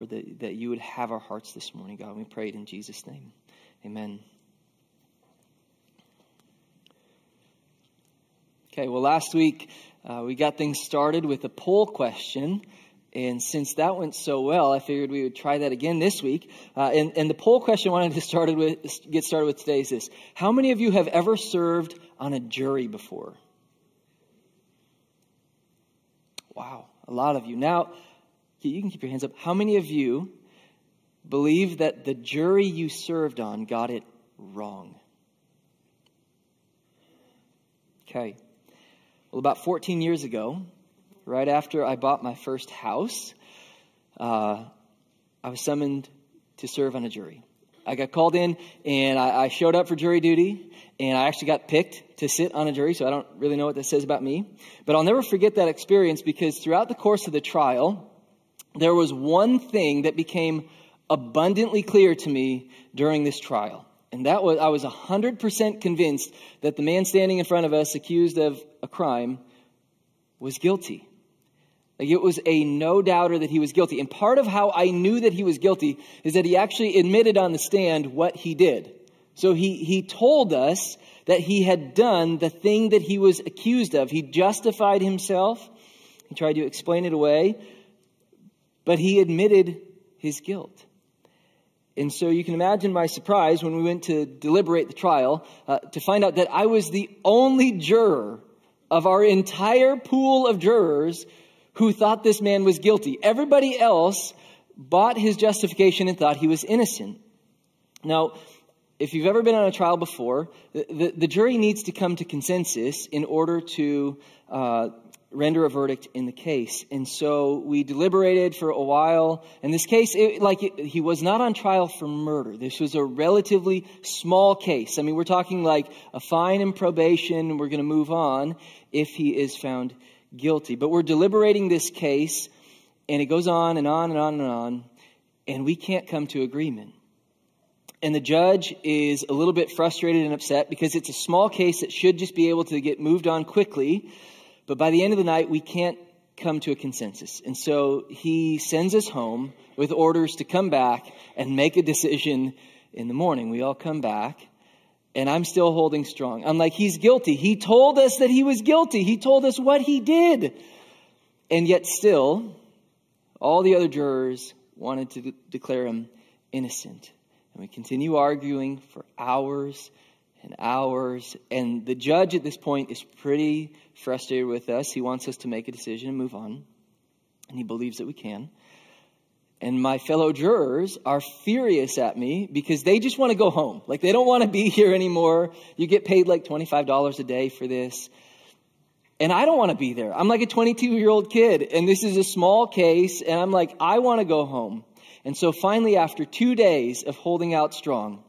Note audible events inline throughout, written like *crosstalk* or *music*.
that, that you would have our hearts this morning, God. We pray it in Jesus' name. Amen. Okay, well, last week uh, we got things started with a poll question. And since that went so well, I figured we would try that again this week. Uh, and, and, the poll question I wanted to started with, get started with today is this How many of you have ever served on a jury before? Wow, a lot of you. Now, you can keep your hands up. How many of you believe that the jury you served on got it wrong? Okay. Well, about 14 years ago, right after I bought my first house, uh, I was summoned to serve on a jury. I got called in and I, I, showed up for jury duty and I actually got picked to sit on a jury, so I don't really know what that says about me. But I'll never forget that experience because throughout the course of the trial, there was one thing that became abundantly clear to me during this trial. And that was, I was 100% convinced that the man standing in front of us, accused of a crime, was guilty. Like it was a no doubter that he was guilty. And part of how I knew that he was guilty is that he actually admitted on the stand what he did. So he, he told us that he had done the thing that he was accused of. He justified himself. He tried to explain it away, but he admitted his guilt. And so you can imagine my surprise when we went to deliberate the trial uh, to find out that I was the only juror of our entire pool of jurors who thought this man was guilty. Everybody else bought his justification and thought he was innocent. Now, if you've ever been on a trial before, the, the, the jury needs to come to consensus in order to uh, render a verdict in the case. And so we deliberated for a while. In this case, it, like it, he was not on trial for murder. This was a relatively small case. I mean, we're talking like a fine and probation. We're going to move on if he is found guilty. But we're deliberating this case, and it goes on and on and on and on, and we can't come to agreement. And the judge is a little bit frustrated and upset because it's a small case that should just be able to get moved on quickly. But by the end of the night, we can't come to a consensus. And so he sends us home with orders to come back and make a decision in the morning. We all come back, and I'm still holding strong. I'm like, he's guilty. He told us that he was guilty, he told us what he did. And yet, still, all the other jurors wanted to de- declare him innocent. And we continue arguing for hours and hours. And the judge at this point is pretty frustrated with us. He wants us to make a decision and move on. And he believes that we can. And my fellow jurors are furious at me because they just want to go home. Like they don't want to be here anymore. You get paid like $25 a day for this. And I don't want to be there. I'm like a 22 year old kid and this is a small case and I'm like, I want to go home. And so finally, after two days of holding out strong,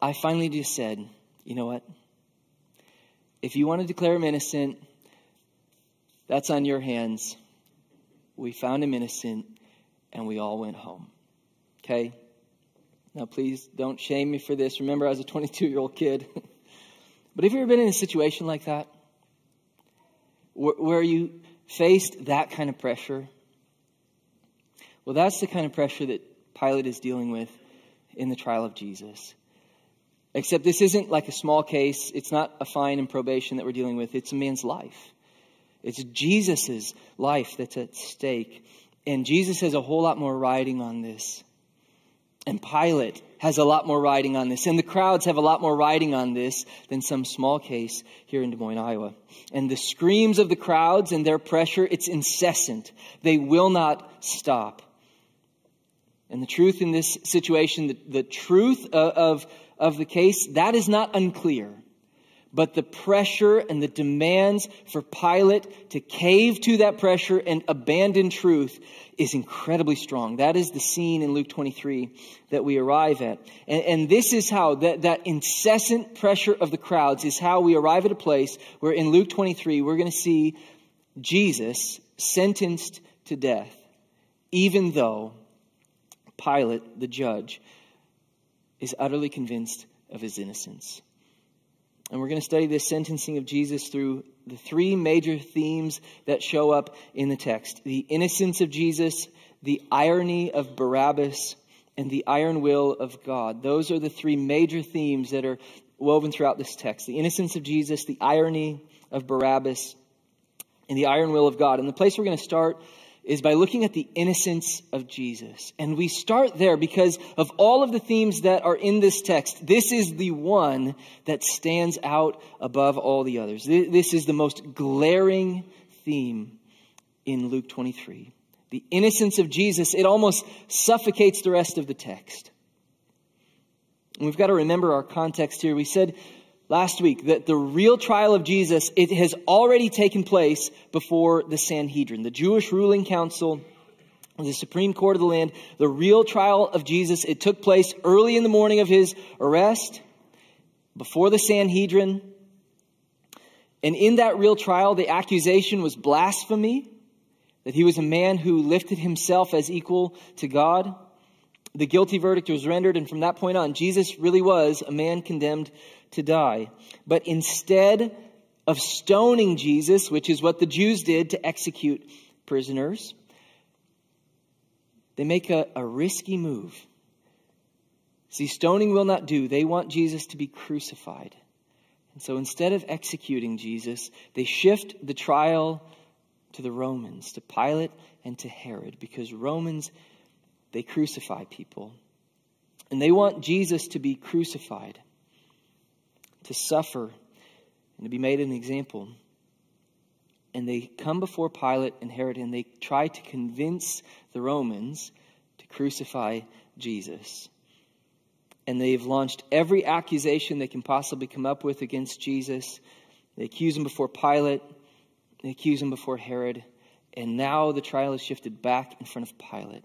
I finally just said, you know what? If you want to declare him innocent, that's on your hands. We found him innocent and we all went home. Okay? Now, please don't shame me for this. Remember, I was a 22 year old kid. *laughs* but have you ever been in a situation like that? Where you faced that kind of pressure? Well, that's the kind of pressure that Pilate is dealing with in the trial of Jesus. Except this isn't like a small case. It's not a fine and probation that we're dealing with. It's a man's life. It's Jesus' life that's at stake. And Jesus has a whole lot more riding on this. And Pilate has a lot more riding on this. And the crowds have a lot more riding on this than some small case here in Des Moines, Iowa. And the screams of the crowds and their pressure, it's incessant. They will not stop. And the truth in this situation, the, the truth of, of of the case, that is not unclear. But the pressure and the demands for Pilate to cave to that pressure and abandon truth is incredibly strong. That is the scene in Luke 23 that we arrive at. And, and this is how, that, that incessant pressure of the crowds is how we arrive at a place where in Luke 23 we're going to see Jesus sentenced to death, even though Pilate, the judge, is utterly convinced of his innocence. And we're going to study this sentencing of Jesus through the three major themes that show up in the text the innocence of Jesus, the irony of Barabbas, and the iron will of God. Those are the three major themes that are woven throughout this text the innocence of Jesus, the irony of Barabbas, and the iron will of God. And the place we're going to start is by looking at the innocence of Jesus. And we start there because of all of the themes that are in this text. This is the one that stands out above all the others. This is the most glaring theme in Luke 23. The innocence of Jesus, it almost suffocates the rest of the text. And we've got to remember our context here. We said last week that the real trial of Jesus, it has already taken place before the Sanhedrin, the Jewish ruling council, the Supreme Court of the land. The real trial of Jesus, it took place early in the morning of his arrest before the Sanhedrin. And in that real trial, the accusation was blasphemy, that he was a man who lifted himself as equal to God. The guilty verdict was rendered, and from that point on, Jesus really was a man condemned to die. But instead of stoning Jesus, which is what the Jews did to execute prisoners, they make a, a risky move. See, stoning will not do. They want Jesus to be crucified. And so instead of executing Jesus, they shift the trial to the Romans, to Pilate and to Herod, because Romans, they crucify people. And they want Jesus to be crucified to suffer and to be made an example. And they come before Pilate and Herod and they try to convince the Romans to crucify Jesus. And they've launched every accusation they can possibly come up with against Jesus. They accuse him before Pilate, they accuse him before Herod, and now the trial is shifted back in front of Pilate.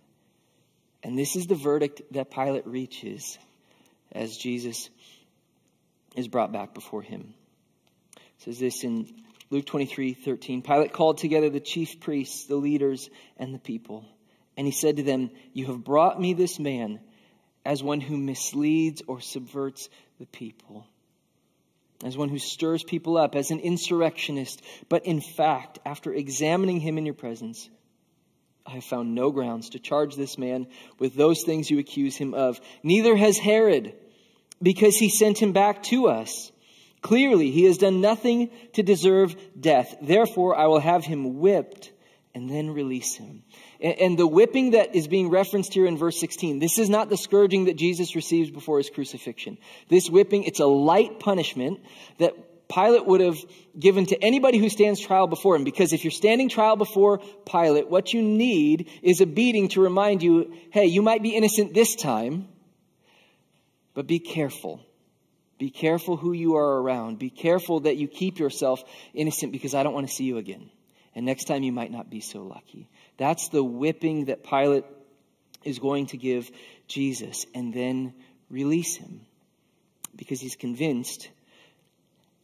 And this is the verdict that Pilate reaches as Jesus is brought back before him. It says this in Luke 23 13. Pilate called together the chief priests, the leaders, and the people. And he said to them, You have brought me this man as one who misleads or subverts the people, as one who stirs people up, as an insurrectionist. But in fact, after examining him in your presence, I have found no grounds to charge this man with those things you accuse him of. Neither has Herod because he sent him back to us. Clearly, he has done nothing to deserve death. Therefore, I will have him whipped and then release him. And the whipping that is being referenced here in verse 16, this is not the scourging that Jesus receives before his crucifixion. This whipping, it's a light punishment that Pilate would have given to anybody who stands trial before him. Because if you're standing trial before Pilate, what you need is a beating to remind you, hey, you might be innocent this time, but be careful. Be careful who you are around. Be careful that you keep yourself innocent because I don't want to see you again. And next time you might not be so lucky. That's the whipping that Pilate is going to give Jesus and then release him because he's convinced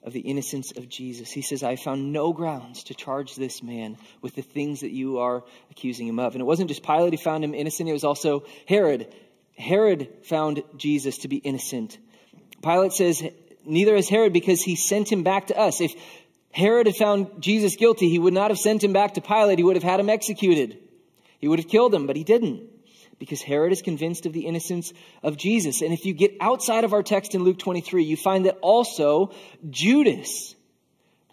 of the innocence of Jesus. He says, I found no grounds to charge this man with the things that you are accusing him of. And it wasn't just Pilate who found him innocent, it was also Herod. Herod found Jesus to be innocent. Pilate says, neither has Herod because he sent him back to us. If Herod had found Jesus guilty, he would not have sent him back to Pilate. He would have had him executed. He would have killed him, but he didn't because Herod is convinced of the innocence of Jesus. And if you get outside of our text in Luke 23, you find that also Judas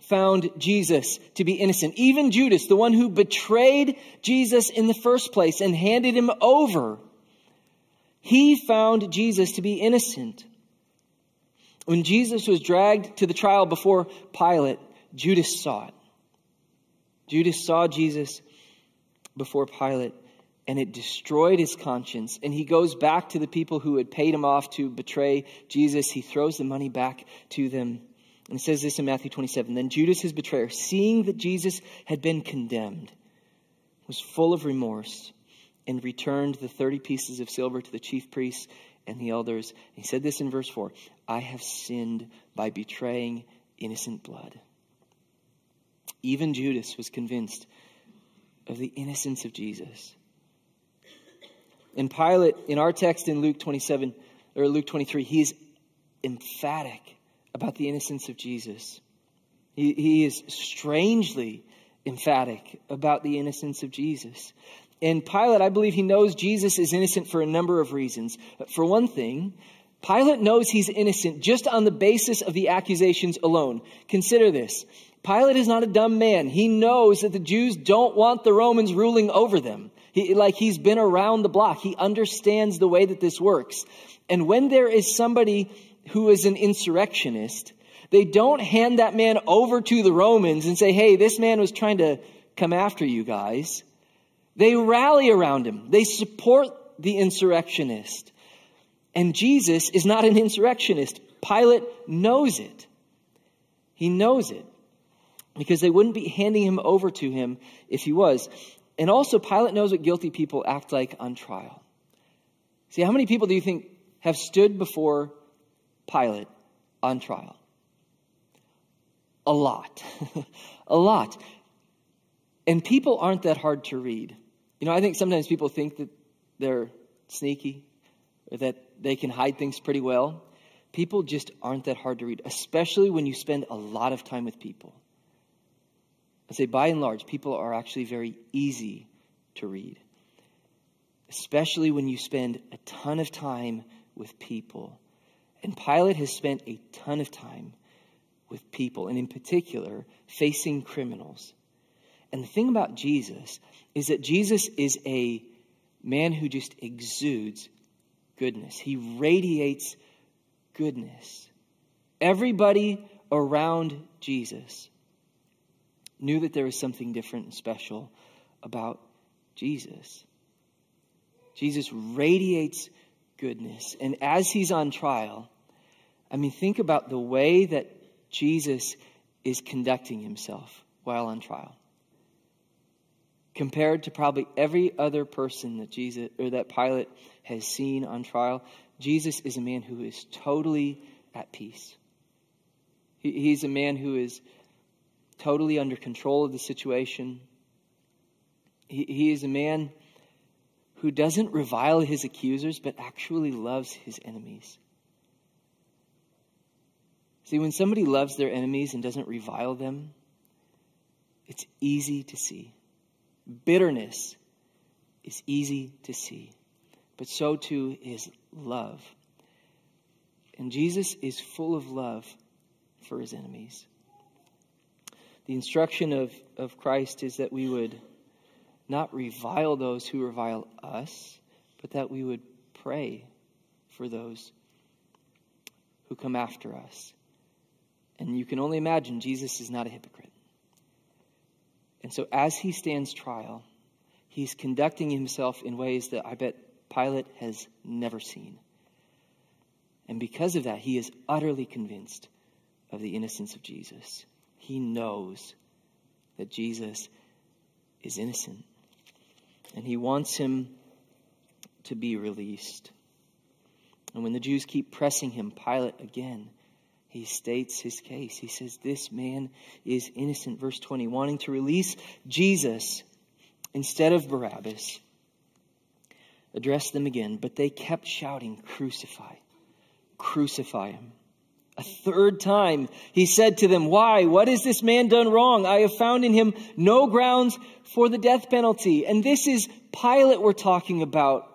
found Jesus to be innocent. Even Judas, the one who betrayed Jesus in the first place and handed him over he found Jesus to be innocent. When Jesus was dragged to the trial before Pilate, Judas saw it. Judas saw Jesus before Pilate, and it destroyed his conscience. And he goes back to the people who had paid him off to betray Jesus. He throws the money back to them. And it says this in Matthew 27 Then Judas, his betrayer, seeing that Jesus had been condemned, was full of remorse and returned the 30 pieces of silver to the chief priests and the elders. He said this in verse 4 I have sinned by betraying innocent blood. Even Judas was convinced of the innocence of Jesus. In Pilate, in our text in Luke 27 or Luke 23, he's emphatic about the innocence of Jesus. He, he is strangely emphatic about the innocence of Jesus. And Pilate, I believe he knows Jesus is innocent for a number of reasons. But for one thing, Pilate knows he's innocent just on the basis of the accusations alone. Consider this. Pilate is not a dumb man. He knows that the Jews don't want the Romans ruling over them. He, like he's been around the block. He understands the way that this works. And when there is somebody who is an insurrectionist, they don't hand that man over to the Romans and say, hey, this man was trying to come after you guys. They rally around him. They support the insurrectionist. And Jesus is not an insurrectionist. Pilate knows it. He knows it because they wouldn't be handing him over to him if he was. And also, Pilate knows what guilty people act like on trial. See, how many people do you think have stood before Pilate on trial? A lot. *laughs* a lot. And people aren't that hard to read. You know, I think sometimes people think that they're sneaky or that they can hide things pretty well. People just aren't that hard to read, especially when you spend a lot of time with people. I say by and large, people are actually very easy to read, especially when you spend a ton of time with people. And Pilate has spent a ton of time with people, and in particular, facing criminals. And the thing about Jesus is that Jesus is a man who just exudes goodness. He radiates goodness. Everybody around Jesus knew that there was something different and special about Jesus. Jesus radiates goodness. And as he's on trial, I mean, think about the way that Jesus is conducting himself while on trial compared to probably every other person that Jesus or that Pilate has seen on trial, Jesus is a man who is totally at peace. He, he's a man who is totally under control of the situation. He, he is a man who doesn't revile his accusers, but actually loves his enemies. See, when somebody loves their enemies and doesn't revile them, it's easy to see. Bitterness is easy to see, but so too is love. And Jesus is full of love for his enemies. The instruction of, of Christ is that we would not revile those who revile us, but that we would pray for those who come after us. And you can only imagine Jesus is not a hypocrite. And so, as he stands trial, he's conducting himself in ways that I bet Pilate has never seen. And because of that, he is utterly convinced of the innocence of Jesus. He knows that Jesus is innocent. And he wants him to be released. And when the Jews keep pressing him, Pilate again he states his case. He says, This man is innocent. Verse 20, wanting to release Jesus instead of Barabbas, addressed them again, but they kept shouting, Crucify, crucify him. A third time he said to them, Why? What has this man done wrong? I have found in him no grounds for the death penalty. And this is Pilate we're talking about.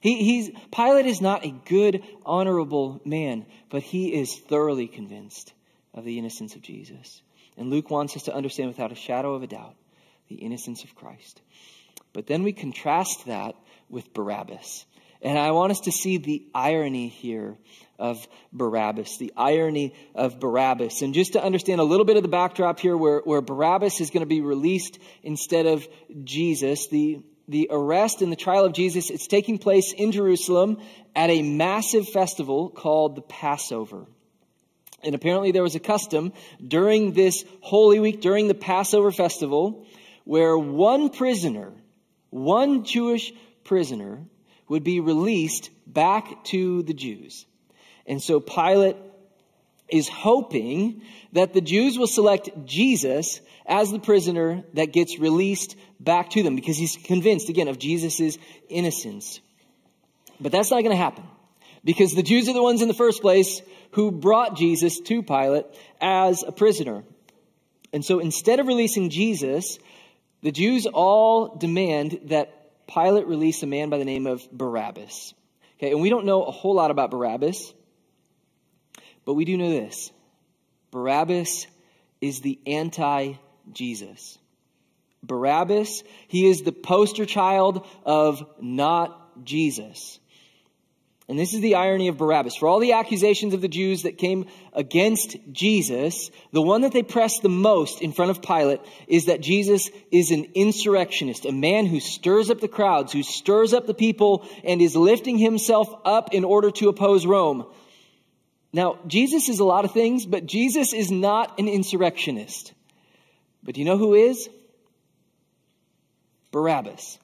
He, he's, Pilate is not a good, honorable man, but he is thoroughly convinced of the innocence of Jesus. And Luke wants us to understand without a shadow of a doubt the innocence of Christ. But then we contrast that with Barabbas. And I want us to see the irony here of Barabbas, the irony of Barabbas. And just to understand a little bit of the backdrop here, where, where Barabbas is going to be released instead of Jesus, the the arrest and the trial of Jesus, it's taking place in Jerusalem at a massive festival called the Passover. And apparently there was a custom during this Holy Week, during the Passover festival, where one prisoner, one Jewish prisoner, would be released back to the Jews. And so Pilate is hoping that the Jews will select Jesus as the prisoner that gets released back to them because he's convinced, again, of Jesus' innocence. But that's not going to happen because the Jews are the ones in the first place who brought Jesus to Pilate as a prisoner. And so instead of releasing Jesus, the Jews all demand that Pilate released a man by the name of Barabbas. Okay, and we don't know a whole lot about Barabbas, but we do know this Barabbas is the anti Jesus. Barabbas, he is the poster child of not Jesus. And this is the irony of Barabbas. For all the accusations of the Jews that came against Jesus, the one that they press the most in front of Pilate is that Jesus is an insurrectionist, a man who stirs up the crowds, who stirs up the people, and is lifting himself up in order to oppose Rome. Now, Jesus is a lot of things, but Jesus is not an insurrectionist. But do you know who is? Barabbas.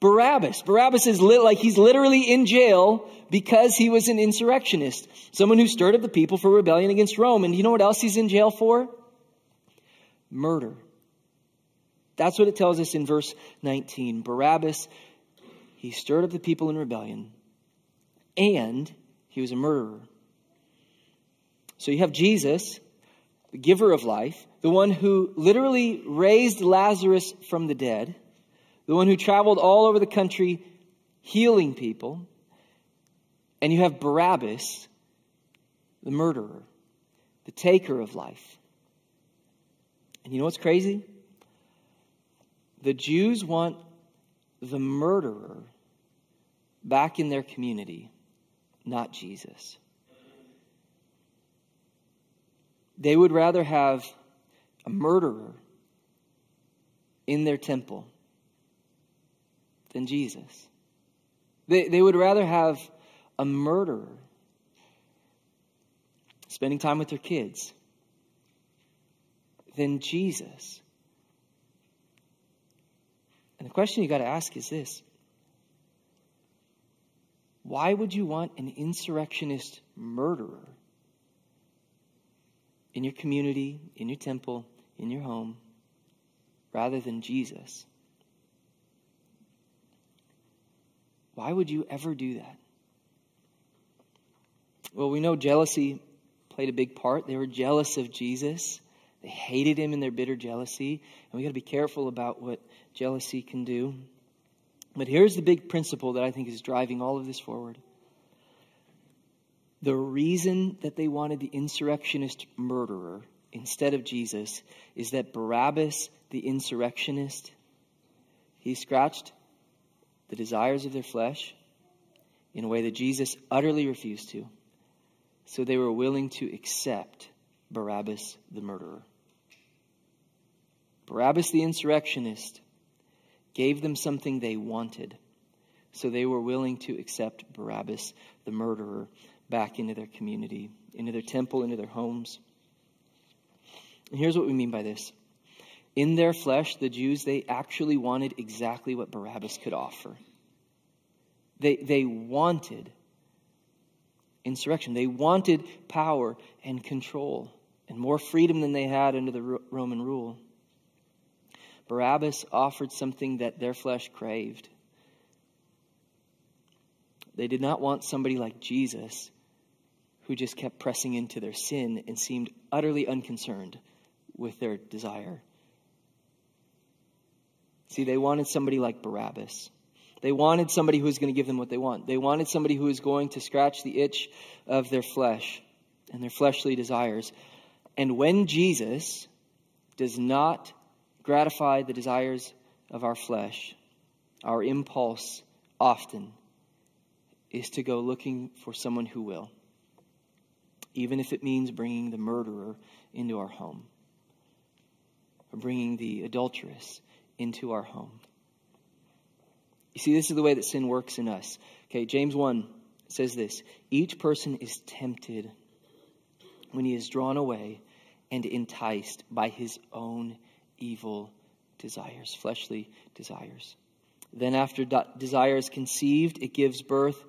Barabbas. Barabbas is lit, like he's literally in jail because he was an insurrectionist. Someone who stirred up the people for rebellion against Rome. And you know what else he's in jail for? Murder. That's what it tells us in verse 19. Barabbas, he stirred up the people in rebellion and he was a murderer. So you have Jesus, the giver of life, the one who literally raised Lazarus from the dead the one who traveled all over the country healing people. And you have Barabbas, the murderer, the taker of life. And you know what's crazy? The Jews want the murderer back in their community, not Jesus. They would rather have a murderer in their temple than Jesus. They, they would rather have a murderer spending time with their kids than Jesus. And the question you got to ask is this Why would you want an insurrectionist murderer in your community, in your temple, in your home, rather than Jesus? Why would you ever do that? Well, we know jealousy played a big part. They were jealous of Jesus. They hated him in their bitter jealousy. And we got to be careful about what jealousy can do. But here's the big principle that I think is driving all of this forward. The reason that they wanted the insurrectionist murderer instead of Jesus is that Barabbas, the insurrectionist, he scratched the desires of their flesh in a way that Jesus utterly refused to. So they were willing to accept Barabbas the murderer. Barabbas the insurrectionist gave them something they wanted. So they were willing to accept Barabbas the murderer back into their community, into their temple, into their homes. And here's what we mean by this in their flesh, the Jews, they actually wanted exactly what Barabbas could offer. They, they wanted insurrection. They wanted power and control and more freedom than they had under the Roman rule. Barabbas offered something that their flesh craved. They did not want somebody like Jesus who just kept pressing into their sin and seemed utterly unconcerned with their desire. See, they wanted somebody like Barabbas. They wanted somebody who was going to give them what they want. They wanted somebody who was going to scratch the itch of their flesh and their fleshly desires. And when Jesus does not gratify the desires of our flesh, our impulse often is to go looking for someone who will, even if it means bringing the murderer into our home or bringing the adulteress into our home. You see, this is the way that sin works in us. Okay, James 1 says this Each person is tempted when he is drawn away and enticed by his own evil desires, fleshly desires. Then, after desire is conceived, it gives birth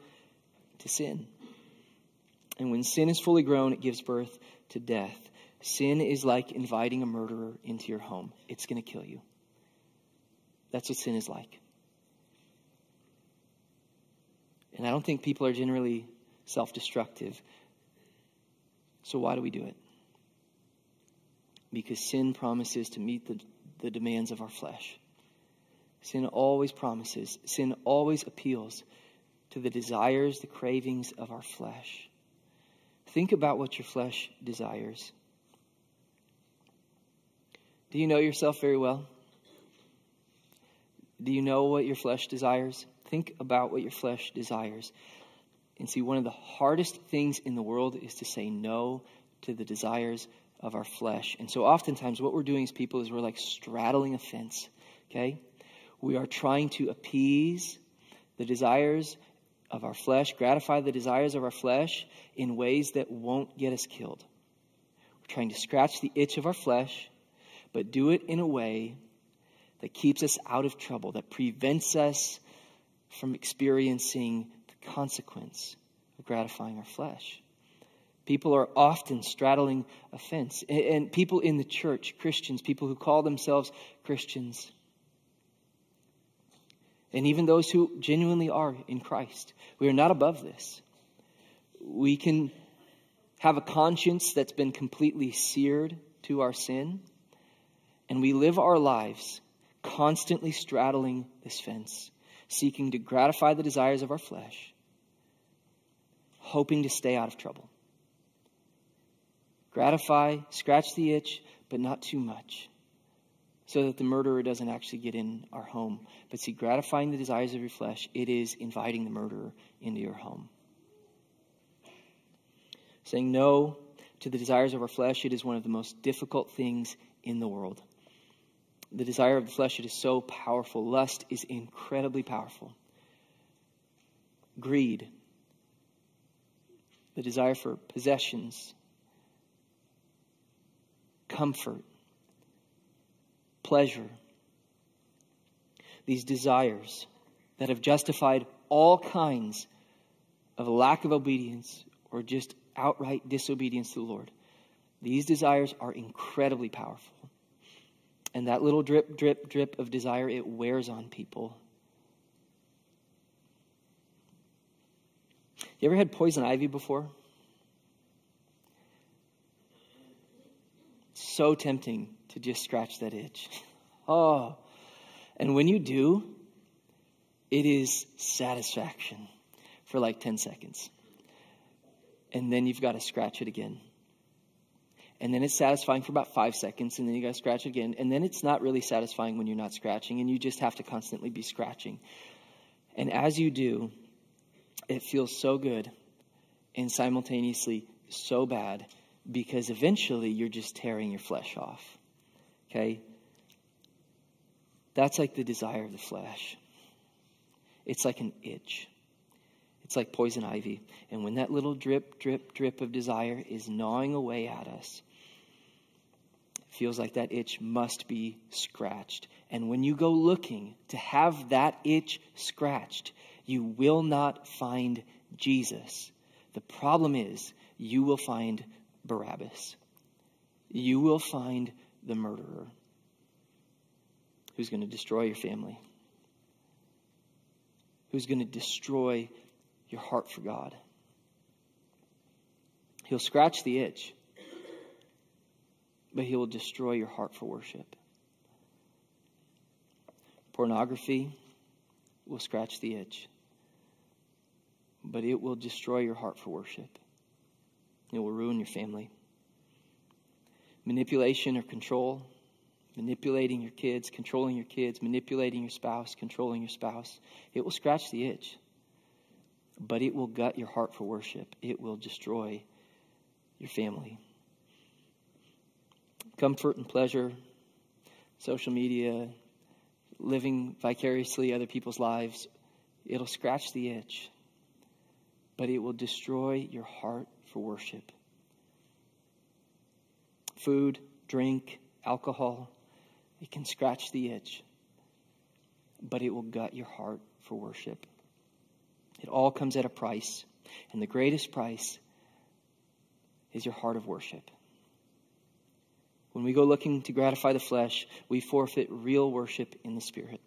to sin. And when sin is fully grown, it gives birth to death. Sin is like inviting a murderer into your home, it's going to kill you. That's what sin is like. And I don't think people are generally self destructive. So why do we do it? Because sin promises to meet the, the demands of our flesh. Sin always promises, sin always appeals to the desires, the cravings of our flesh. Think about what your flesh desires. Do you know yourself very well? Do you know what your flesh desires? Think about what your flesh desires. And see, one of the hardest things in the world is to say no to the desires of our flesh. And so oftentimes what we're doing as people is we're like straddling a fence, okay? We are trying to appease the desires of our flesh, gratify the desires of our flesh in ways that won't get us killed. We're trying to scratch the itch of our flesh, but do it in a way that keeps us out of trouble, that prevents us from experiencing the consequence of gratifying our flesh. People are often straddling a fence. And people in the church, Christians, people who call themselves Christians, and even those who genuinely are in Christ. We are not above this. We can have a conscience that's been completely seared to our sin, and we live our lives constantly straddling this fence, seeking to gratify the desires of our flesh, hoping to stay out of trouble. Gratify, scratch the itch, but not too much so that the murderer doesn't actually get in our home. But see, gratifying the desires of your flesh, it is inviting the murderer into your home. Saying no to the desires of our flesh, it is one of the most difficult things in the world. The desire of the flesh, it is so powerful. Lust is incredibly powerful. Greed, the desire for possessions, comfort, pleasure, these desires that have justified all kinds of lack of obedience or just outright disobedience to the Lord. These desires are incredibly powerful. And that little drip, drip, drip of desire, it wears on people. You ever had poison ivy before? So tempting to just scratch that itch. *laughs* Oh, and when you do, it is satisfaction for like 10 seconds. And then you've got to scratch it again. And then it's satisfying for about five seconds, and then you got to scratch again. And then it's not really satisfying when you're not scratching, and you just have to constantly be scratching. And as you do, it feels so good and simultaneously so bad because eventually you're just tearing your flesh off. Okay? That's like the desire of the flesh. It's like an itch. It's like poison ivy. And when that little drip, drip, drip of desire is gnawing away at us, feels like that itch must be scratched. And when you go looking to have that itch scratched, you will not find Jesus. The problem is, you will find Barabbas. You will find the murderer who's going to destroy your family, who's going to destroy your heart for God. He'll scratch the itch, but he will destroy your heart for worship. Pornography will scratch the itch, but it will destroy your heart for worship. It will ruin your family manipulation or control, manipulating your kids, controlling your kids, manipulating your spouse, controlling your spouse, it will scratch the itch. But it will gut your heart for worship. It will destroy your family. Comfort and pleasure, social media, living vicariously other people's lives, it'll scratch the itch. But it will destroy your heart for worship food, drink, alcohol. It can scratch the itch, but it will gut your heart for worship. It all comes at a price, and the greatest price is your heart of worship. When we go looking to gratify the flesh, we forfeit real worship in the Spirit.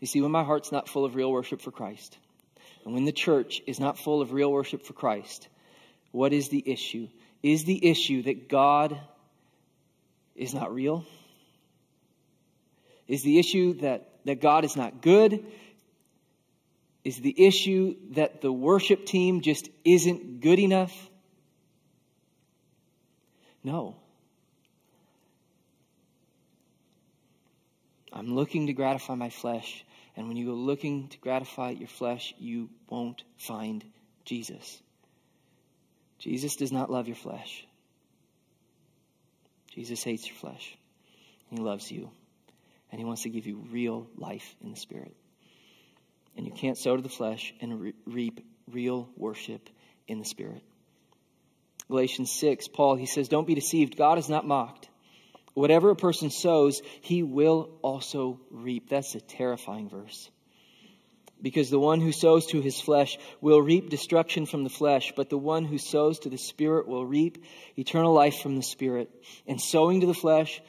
You see, when my heart's not full of real worship for Christ, and when the church is not full of real worship for Christ, what is the issue? is the issue that God is not real? Is the issue that, that God is not good? Is the issue that the worship team just isn't good enough? No. I'm looking to gratify my flesh. And when you go looking to gratify your flesh, you won't find Jesus. Jesus does not love your flesh. Jesus hates your flesh. He loves you. And he wants to give you real life in the Spirit. And you can't sow to the flesh and re- reap real worship in the Spirit. Galatians 6, Paul, he says, Don't be deceived. God is not mocked. Whatever a person sows, he will also reap. That's a terrifying verse. Because the one who sows to his flesh will reap destruction from the flesh, but the one who sows to the Spirit will reap eternal life from the Spirit. And sowing to the flesh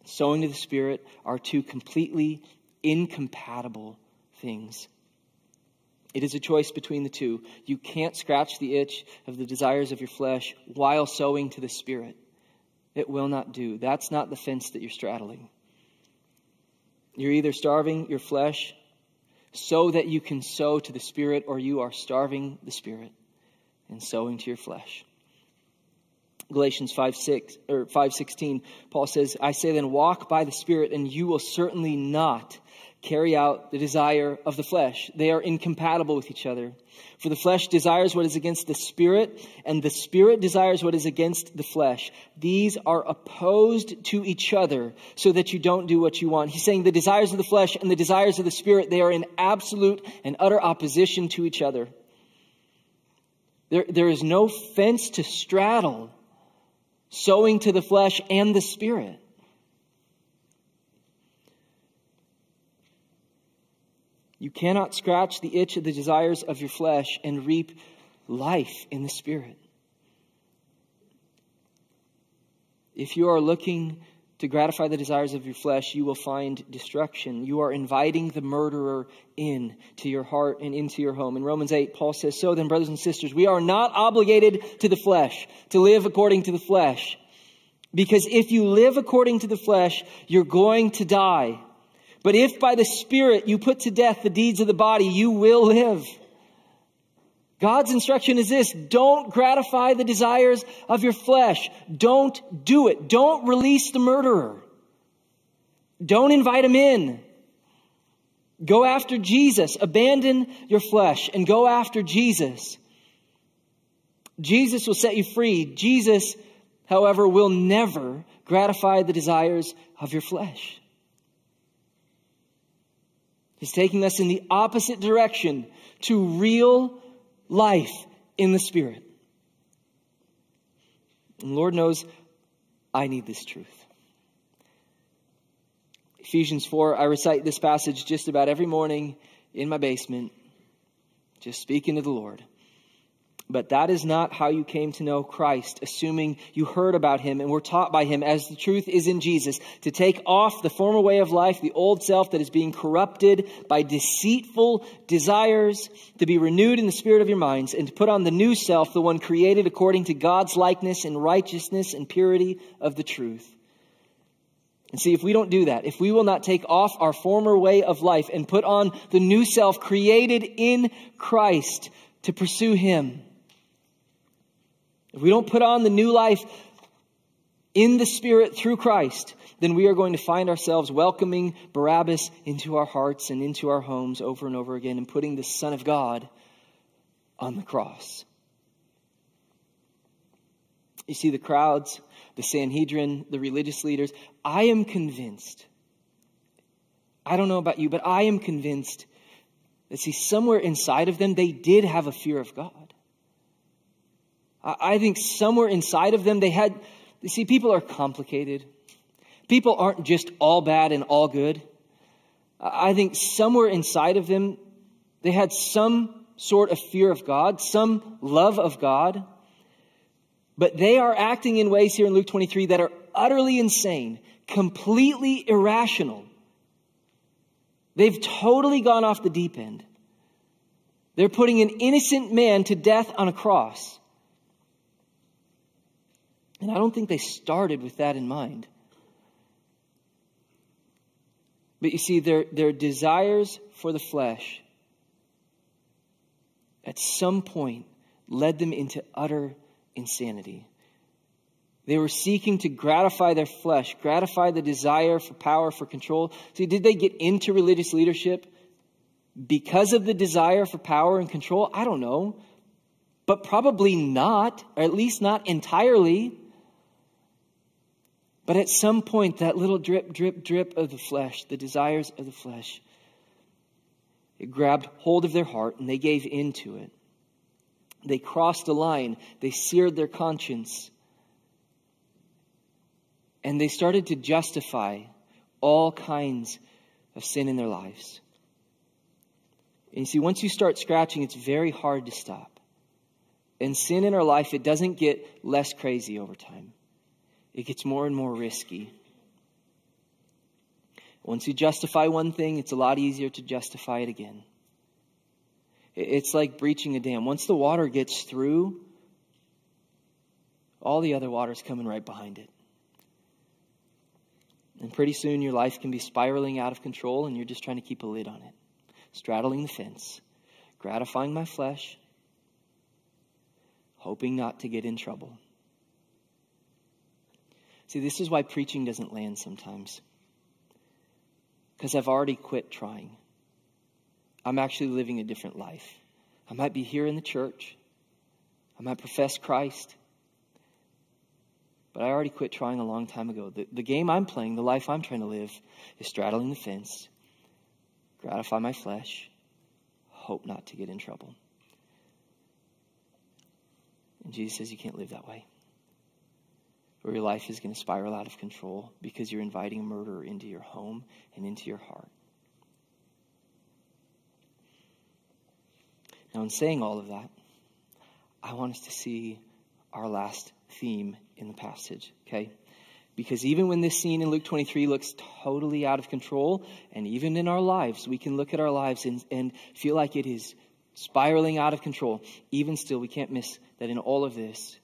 and sowing to the Spirit are two completely incompatible things. It is a choice between the two. You can't scratch the itch of the desires of your flesh while sowing to the Spirit. It will not do. That's not the fence that you're straddling. You're either starving your flesh so that you can sow to the Spirit, or you are starving the Spirit and sowing to your flesh. Galatians 5, 6, or 5.16, Paul says, I say then, walk by the Spirit, and you will certainly not carry out the desire of the flesh. They are incompatible with each other. For the flesh desires what is against the spirit, and the spirit desires what is against the flesh. These are opposed to each other so that you don't do what you want. He's saying the desires of the flesh and the desires of the spirit, they are in absolute and utter opposition to each other. There, there is no fence to straddle sowing to the flesh and the spirit. You cannot scratch the itch of the desires of your flesh and reap life in the Spirit. If you are looking to gratify the desires of your flesh, you will find destruction. You are inviting the murderer in to your heart and into your home. In Romans 8, Paul says, So then, brothers and sisters, we are not obligated to the flesh, to live according to the flesh. Because if you live according to the flesh, you're going to die. But if by the Spirit you put to death the deeds of the body, you will live. God's instruction is this don't gratify the desires of your flesh. Don't do it. Don't release the murderer. Don't invite him in. Go after Jesus. Abandon your flesh and go after Jesus. Jesus will set you free. Jesus, however, will never gratify the desires of your flesh. He's taking us in the opposite direction to real life in the Spirit. And Lord knows I need this truth. Ephesians 4, I recite this passage just about every morning in my basement, just speaking to the Lord. But that is not how you came to know Christ, assuming you heard about him and were taught by him as the truth is in Jesus, to take off the former way of life, the old self that is being corrupted by deceitful desires, to be renewed in the spirit of your minds, and to put on the new self, the one created according to God's likeness and righteousness and purity of the truth. And see, if we don't do that, if we will not take off our former way of life and put on the new self created in Christ to pursue him, if we don't put on the new life in the Spirit through Christ, then we are going to find ourselves welcoming Barabbas into our hearts and into our homes over and over again and putting the Son of God on the cross. You see, the crowds, the Sanhedrin, the religious leaders, I am convinced. I don't know about you, but I am convinced that, see, somewhere inside of them, they did have a fear of God. I think somewhere inside of them, they had, you see, people are complicated. People aren't just all bad and all good. I think somewhere inside of them, they had some sort of fear of God, some love of God. But they are acting in ways here in Luke 23 that are utterly insane, completely irrational. They've totally gone off the deep end. They're putting an innocent man to death on a cross. And I don't think they started with that in mind. But you see, their, their desires for the flesh at some point led them into utter insanity. They were seeking to gratify their flesh, gratify the desire for power, for control. See, did they get into religious leadership because of the desire for power and control? I don't know. But probably not, or at least not entirely. But at some point, that little drip, drip, drip of the flesh, the desires of the flesh, it grabbed hold of their heart and they gave in to it. They crossed the line, they seared their conscience, and they started to justify all kinds of sin in their lives. And you see, once you start scratching, it's very hard to stop. And sin in our life, it doesn't get less crazy over time it gets more and more risky. Once you justify one thing, it's a lot easier to justify it again. It's like breaching a dam. Once the water gets through, all the other water's coming right behind it. And pretty soon your life can be spiraling out of control and you're just trying to keep a lid on it, straddling the fence, gratifying my flesh, hoping not to get in trouble. See, this is why preaching doesn't land sometimes. Because I've already quit trying. I'm actually living a different life. I might be here in the church, I might profess Christ, but I already quit trying a long time ago. The, the game I'm playing, the life I'm trying to live, is straddling the fence, gratify my flesh, hope not to get in trouble. And Jesus says you can't live that way or your life is going to spiral out of control because you're inviting a murderer into your home and into your heart. Now, in saying all of that, I want us to see our last theme in the passage, okay? Because even when this scene in Luke 23 looks totally out of control, and even in our lives, we can look at our lives and, and feel like it is spiraling out of control. Even still, we can't miss that in all of this,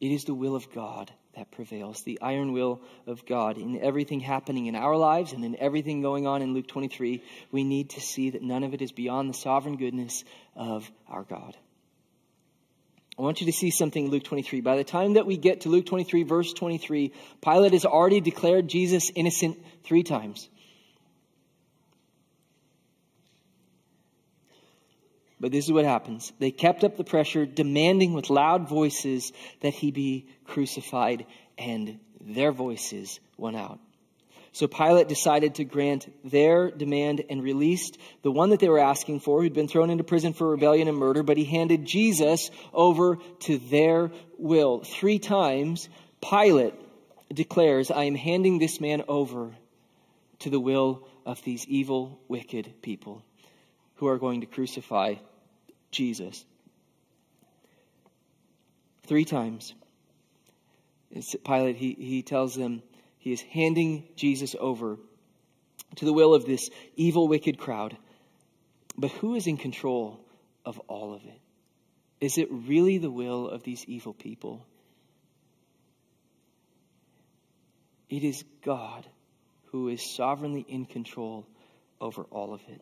it is the will of God that prevails, the iron will of God. In everything happening in our lives and in everything going on in Luke 23, we need to see that none of it is beyond the sovereign goodness of our God. I want you to see something in Luke 23. By the time that we get to Luke 23, verse 23, Pilate has already declared Jesus innocent three times. But this is what happens. They kept up the pressure, demanding with loud voices that he be crucified, and their voices went out. So Pilate decided to grant their demand and released the one that they were asking for, who'd been thrown into prison for rebellion and murder, but he handed Jesus over to their will. Three times, Pilate declares, I am handing this man over to the will of these evil, wicked people who are going to crucify Jesus. Three times, Pilate, he, he tells them he is handing Jesus over to the will of this evil, wicked crowd. But who is in control of all of it? Is it really the will of these evil people? It is God who is sovereignly in control over all of it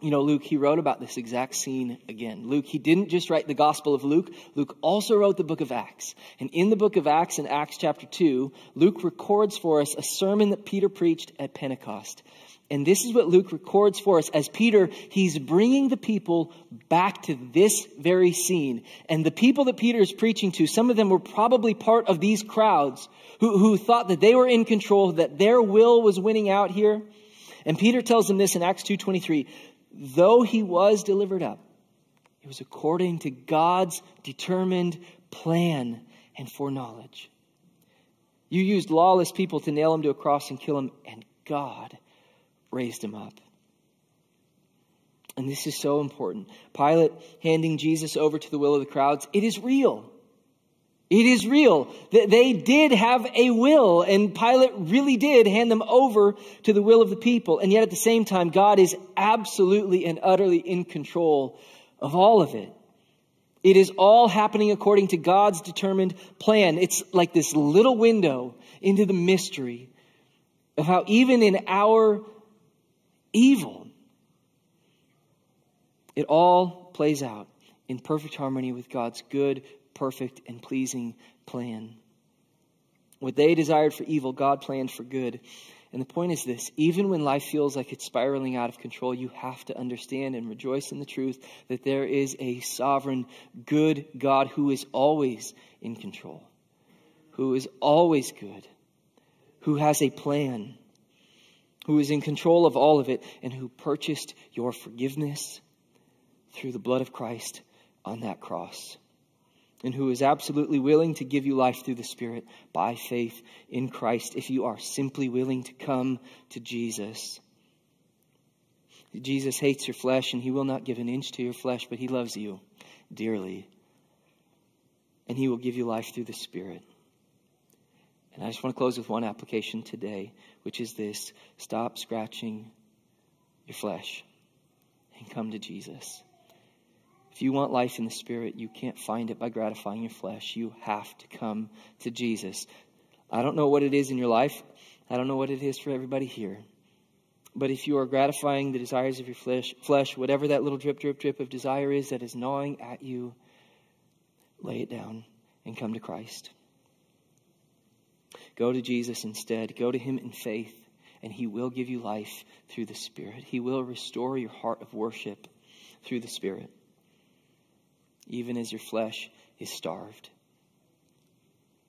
you know, Luke, he wrote about this exact scene again. Luke, he didn't just write the Gospel of Luke, Luke also wrote the book of Acts. And in the book of Acts, in Acts chapter 2, Luke records for us a sermon that Peter preached at Pentecost. And this is what Luke records for us as Peter, he's bringing the people back to this very scene. And the people that Peter is preaching to, some of them were probably part of these crowds who, who thought that they were in control, that their will was winning out here. And Peter tells them this in Acts 2.23 though he was delivered up, it was according to God's determined plan and foreknowledge. You used lawless people to nail him to a cross and kill him, and God raised him up. And this is so important. Pilate handing Jesus over to the will of the crowds, it is real. It is real. That they did have a will, and Pilate really did hand them over to the will of the people. And yet at the same time, God is absolutely and utterly in control of all of it. It is all happening according to God's determined plan. It's like this little window into the mystery of how even in our evil, it all plays out in perfect harmony with God's good, perfect, and pleasing plan. What they desired for evil, God planned for good. And the point is this even when life feels like it's spiraling out of control, you have to understand and rejoice in the truth that there is a sovereign, good God who is always in control, who is always good, who has a plan, who is in control of all of it, and who purchased your forgiveness through the blood of Christ on that cross and who is absolutely willing to give you life through the Spirit by faith in Christ if you are simply willing to come to Jesus. Jesus hates your flesh and he will not give an inch to your flesh, but he loves you dearly. And he will give you life through the Spirit. And I just want to close with one application today, which is this stop scratching your flesh and come to Jesus. If you want life in the Spirit, you can't find it by gratifying your flesh. You have to come to Jesus. I don't know what it is in your life. I don't know what it is for everybody here. But if you are gratifying the desires of your flesh, flesh, whatever that little drip, drip, drip of desire is that is gnawing at you, lay it down and come to Christ. Go to Jesus instead. Go to Him in faith, and He will give you life through the Spirit. He will restore your heart of worship through the Spirit even as your flesh is starved.